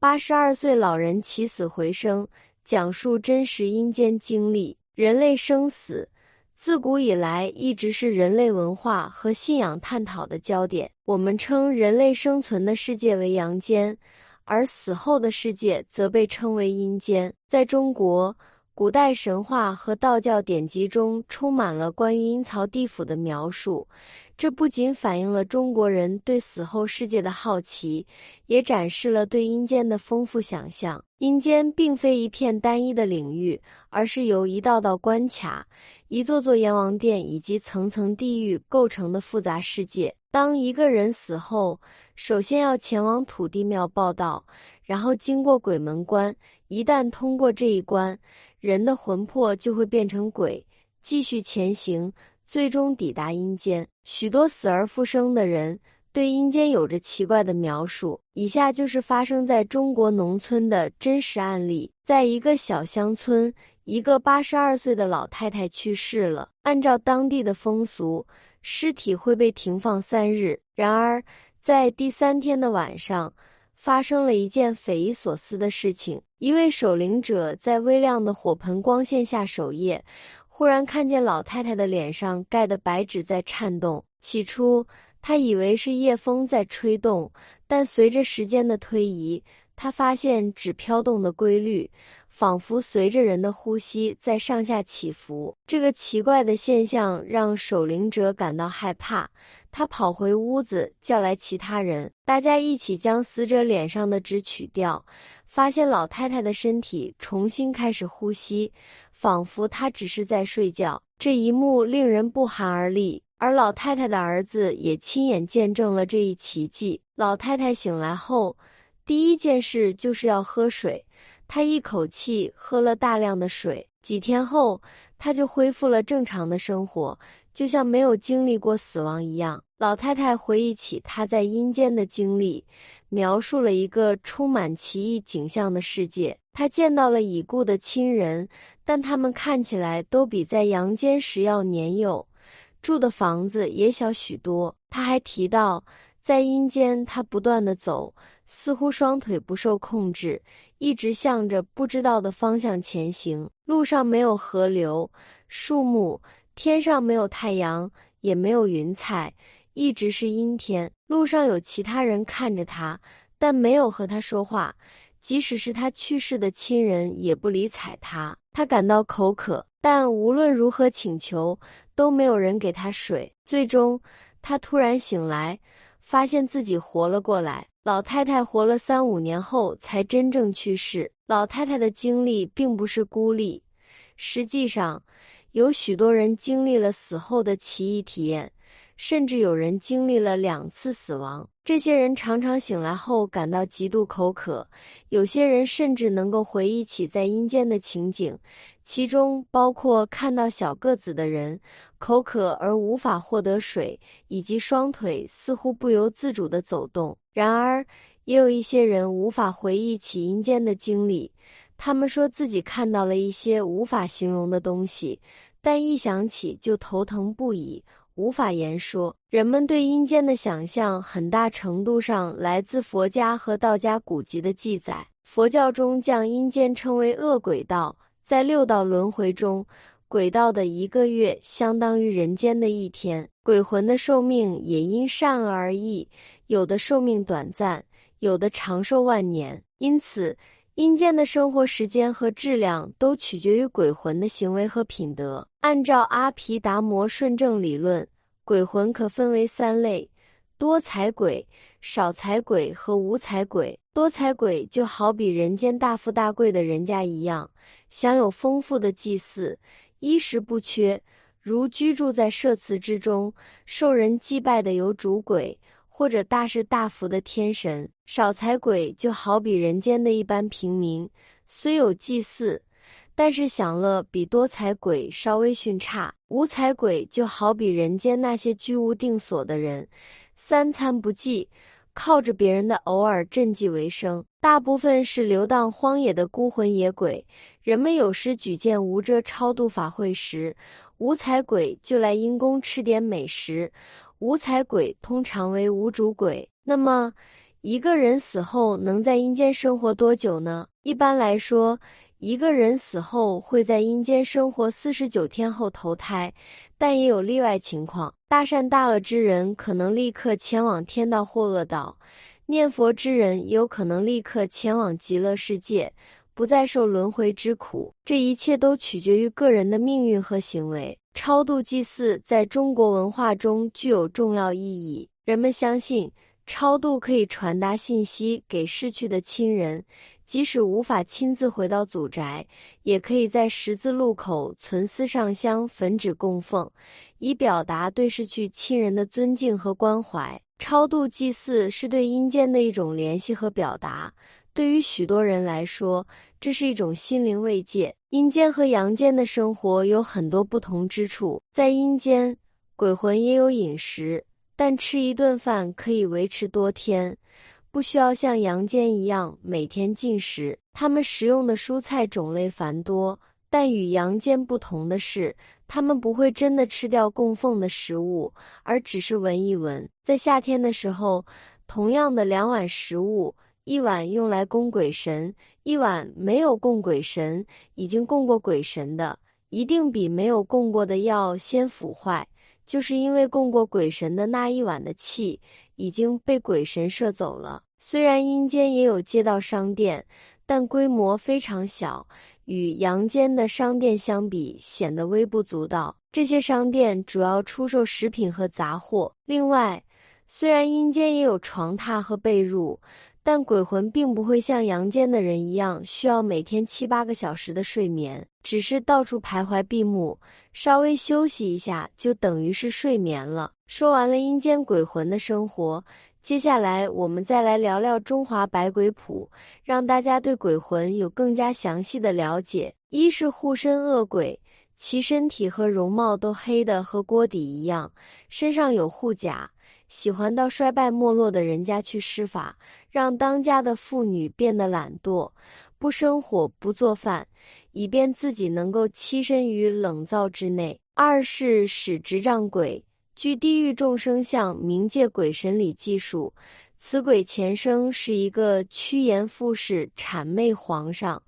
八十二岁老人起死回生，讲述真实阴间经历。人类生死自古以来一直是人类文化和信仰探讨的焦点。我们称人类生存的世界为阳间，而死后的世界则被称为阴间。在中国。古代神话和道教典籍中充满了关于阴曹地府的描述，这不仅反映了中国人对死后世界的好奇，也展示了对阴间的丰富想象。阴间并非一片单一的领域，而是由一道道关卡、一座座阎王殿以及层层地狱构成的复杂世界。当一个人死后，首先要前往土地庙报道，然后经过鬼门关。一旦通过这一关，人的魂魄就会变成鬼，继续前行，最终抵达阴间。许多死而复生的人对阴间有着奇怪的描述。以下就是发生在中国农村的真实案例：在一个小乡村，一个八十二岁的老太太去世了。按照当地的风俗，尸体会被停放三日。然而，在第三天的晚上，发生了一件匪夷所思的事情。一位守灵者在微亮的火盆光线下守夜，忽然看见老太太的脸上盖的白纸在颤动。起初，他以为是夜风在吹动，但随着时间的推移，他发现纸飘动的规律，仿佛随着人的呼吸在上下起伏。这个奇怪的现象让守灵者感到害怕，他跑回屋子，叫来其他人，大家一起将死者脸上的纸取掉。发现老太太的身体重新开始呼吸，仿佛她只是在睡觉。这一幕令人不寒而栗，而老太太的儿子也亲眼见证了这一奇迹。老太太醒来后，第一件事就是要喝水，她一口气喝了大量的水。几天后，她就恢复了正常的生活，就像没有经历过死亡一样。老太太回忆起她在阴间的经历。描述了一个充满奇异景象的世界。他见到了已故的亲人，但他们看起来都比在阳间时要年幼，住的房子也小许多。他还提到，在阴间，他不断的走，似乎双腿不受控制，一直向着不知道的方向前行。路上没有河流、树木，天上没有太阳，也没有云彩。一直是阴天，路上有其他人看着他，但没有和他说话。即使是他去世的亲人，也不理睬他。他感到口渴，但无论如何请求，都没有人给他水。最终，他突然醒来，发现自己活了过来。老太太活了三五年后才真正去世。老太太的经历并不是孤立，实际上，有许多人经历了死后的奇异体验。甚至有人经历了两次死亡。这些人常常醒来后感到极度口渴，有些人甚至能够回忆起在阴间的情景，其中包括看到小个子的人口渴而无法获得水，以及双腿似乎不由自主地走动。然而，也有一些人无法回忆起阴间的经历，他们说自己看到了一些无法形容的东西，但一想起就头疼不已。无法言说。人们对阴间的想象，很大程度上来自佛家和道家古籍的记载。佛教中将阴间称为恶鬼道，在六道轮回中，鬼道的一个月相当于人间的一天。鬼魂的寿命也因善恶而异，有的寿命短暂，有的长寿万年。因此。阴间的生活时间和质量都取决于鬼魂的行为和品德。按照阿毗达摩顺正理论，鬼魂可分为三类：多财鬼、少财鬼和无财鬼。多财鬼就好比人间大富大贵的人家一样，享有丰富的祭祀，衣食不缺，如居住在舍祠之中，受人祭拜的有主鬼。或者大是大福的天神，少财鬼就好比人间的一般平民，虽有祭祀，但是享乐比多财鬼稍微逊差。无财鬼就好比人间那些居无定所的人，三餐不济，靠着别人的偶尔赈济为生，大部分是流荡荒野的孤魂野鬼。人们有时举荐无遮超度法会时，无财鬼就来阴宫吃点美食。无财鬼通常为无主鬼，那么一个人死后能在阴间生活多久呢？一般来说，一个人死后会在阴间生活四十九天后投胎，但也有例外情况。大善大恶之人可能立刻前往天道或恶道，念佛之人也有可能立刻前往极乐世界，不再受轮回之苦。这一切都取决于个人的命运和行为。超度祭祀在中国文化中具有重要意义，人们相信。超度可以传达信息给逝去的亲人，即使无法亲自回到祖宅，也可以在十字路口存思上香、焚纸供奉，以表达对逝去亲人的尊敬和关怀。超度祭祀是对阴间的一种联系和表达，对于许多人来说，这是一种心灵慰藉。阴间和阳间的生活有很多不同之处，在阴间，鬼魂也有饮食。但吃一顿饭可以维持多天，不需要像阳间一样每天进食。他们食用的蔬菜种类繁多，但与阳间不同的是，他们不会真的吃掉供奉的食物，而只是闻一闻。在夏天的时候，同样的两碗食物，一碗用来供鬼神，一碗没有供鬼神，已经供过鬼神的，一定比没有供过的要先腐坏。就是因为供过鬼神的那一碗的气已经被鬼神摄走了。虽然阴间也有街道商店，但规模非常小，与阳间的商店相比显得微不足道。这些商店主要出售食品和杂货。另外，虽然阴间也有床榻和被褥。但鬼魂并不会像阳间的人一样需要每天七八个小时的睡眠，只是到处徘徊闭目，稍微休息一下就等于是睡眠了。说完了阴间鬼魂的生活，接下来我们再来聊聊《中华百鬼谱》，让大家对鬼魂有更加详细的了解。一是护身恶鬼，其身体和容貌都黑的和锅底一样，身上有护甲。喜欢到衰败没落的人家去施法，让当家的妇女变得懒惰，不生火，不做饭，以便自己能够栖身于冷灶之内。二是使执仗鬼，据《地狱众生相冥界鬼神》里记述，此鬼前生是一个趋炎附势、谄媚皇上、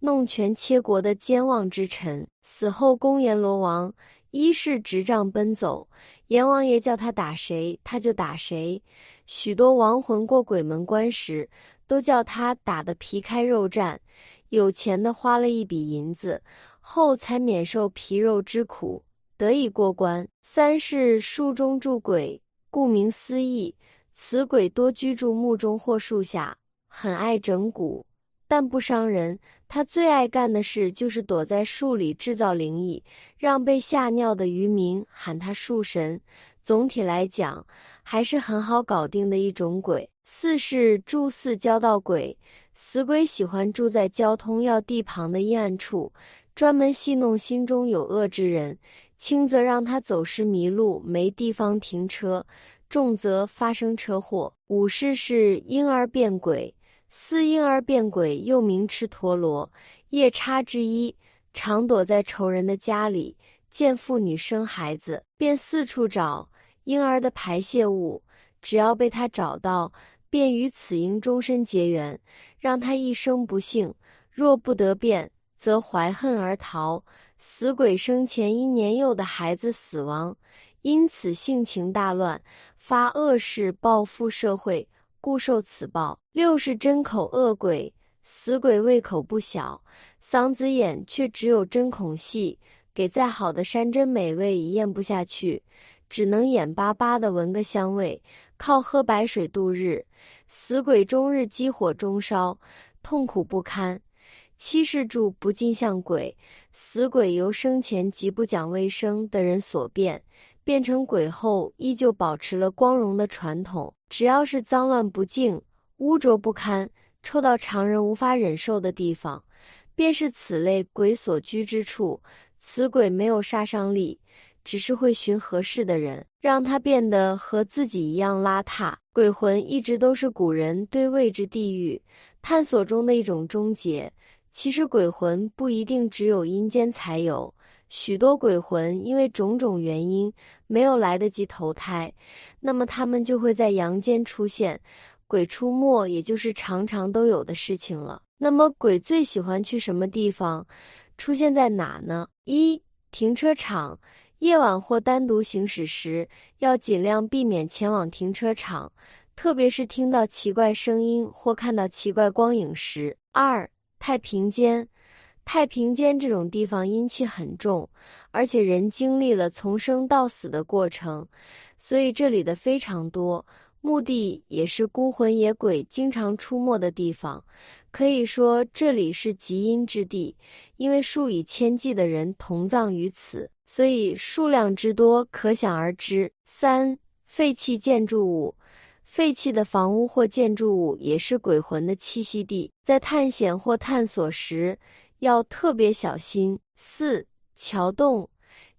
弄权切国的奸妄之臣，死后公阎罗王。一是执杖奔走，阎王爷叫他打谁，他就打谁。许多亡魂过鬼门关时，都叫他打得皮开肉绽。有钱的花了一笔银子后，才免受皮肉之苦，得以过关。三是树中住鬼，顾名思义，此鬼多居住木中或树下，很爱整蛊。但不伤人，他最爱干的事就是躲在树里制造灵异，让被吓尿的渔民喊他树神。总体来讲，还是很好搞定的一种鬼。四是住寺交道鬼，死鬼喜欢住在交通要地旁的阴暗处，专门戏弄心中有恶之人，轻则让他走失迷路，没地方停车；重则发生车祸。五是是婴儿变鬼。四婴儿变鬼，又名吃陀螺，夜叉之一，常躲在仇人的家里，见妇女生孩子，便四处找婴儿的排泄物，只要被他找到，便与此婴终身结缘，让他一生不幸；若不得变，则怀恨而逃。死鬼生前因年幼的孩子死亡，因此性情大乱，发恶事报复社会。故受此报。六是针口恶鬼，死鬼胃口不小，嗓子眼却只有针孔细，给再好的山珍美味也咽不下去，只能眼巴巴的闻个香味，靠喝白水度日。死鬼终日饥火中烧，痛苦不堪。七是住不尽像鬼，死鬼由生前极不讲卫生的人所变。变成鬼后，依旧保持了光荣的传统。只要是脏乱不净、污浊不堪、臭到常人无法忍受的地方，便是此类鬼所居之处。此鬼没有杀伤力，只是会寻合适的人，让他变得和自己一样邋遢。鬼魂一直都是古人对未知地狱探索中的一种终结。其实，鬼魂不一定只有阴间才有。许多鬼魂因为种种原因没有来得及投胎，那么他们就会在阳间出现，鬼出没也就是常常都有的事情了。那么，鬼最喜欢去什么地方？出现在哪呢？一、停车场。夜晚或单独行驶时，要尽量避免前往停车场，特别是听到奇怪声音或看到奇怪光影时。二、太平间。太平间这种地方阴气很重，而且人经历了从生到死的过程，所以这里的非常多，墓地也是孤魂野鬼经常出没的地方。可以说这里是极阴之地，因为数以千计的人同葬于此，所以数量之多可想而知。三、废弃建筑物，废弃的房屋或建筑物也是鬼魂的栖息地，在探险或探索时。要特别小心。四桥洞，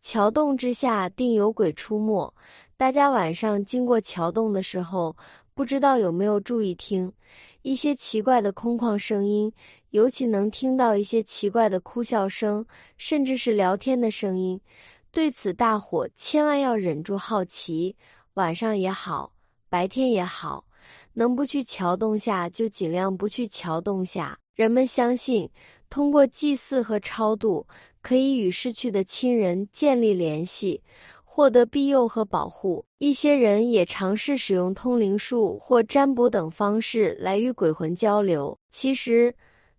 桥洞之下定有鬼出没。大家晚上经过桥洞的时候，不知道有没有注意听一些奇怪的空旷声音，尤其能听到一些奇怪的哭笑声，甚至是聊天的声音。对此，大伙千万要忍住好奇，晚上也好，白天也好，能不去桥洞下就尽量不去桥洞下。人们相信。通过祭祀和超度，可以与逝去的亲人建立联系，获得庇佑和保护。一些人也尝试使用通灵术或占卜等方式来与鬼魂交流。其实，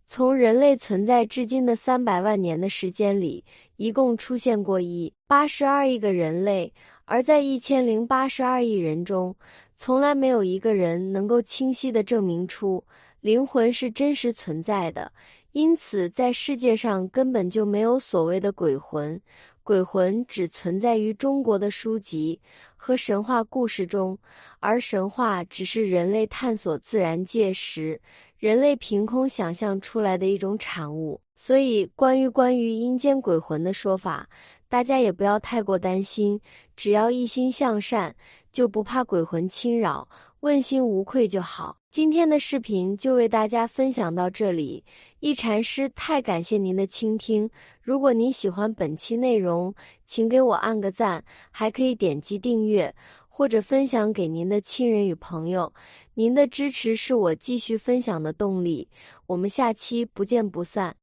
从人类存在至今的三百万年的时间里，一共出现过一八十二亿个人类，而在一千零八十二亿人中，从来没有一个人能够清晰地证明出灵魂是真实存在的。因此，在世界上根本就没有所谓的鬼魂，鬼魂只存在于中国的书籍和神话故事中，而神话只是人类探索自然界时，人类凭空想象出来的一种产物。所以，关于关于阴间鬼魂的说法，大家也不要太过担心，只要一心向善，就不怕鬼魂侵扰，问心无愧就好。今天的视频就为大家分享到这里，一禅师太感谢您的倾听。如果您喜欢本期内容，请给我按个赞，还可以点击订阅或者分享给您的亲人与朋友。您的支持是我继续分享的动力。我们下期不见不散。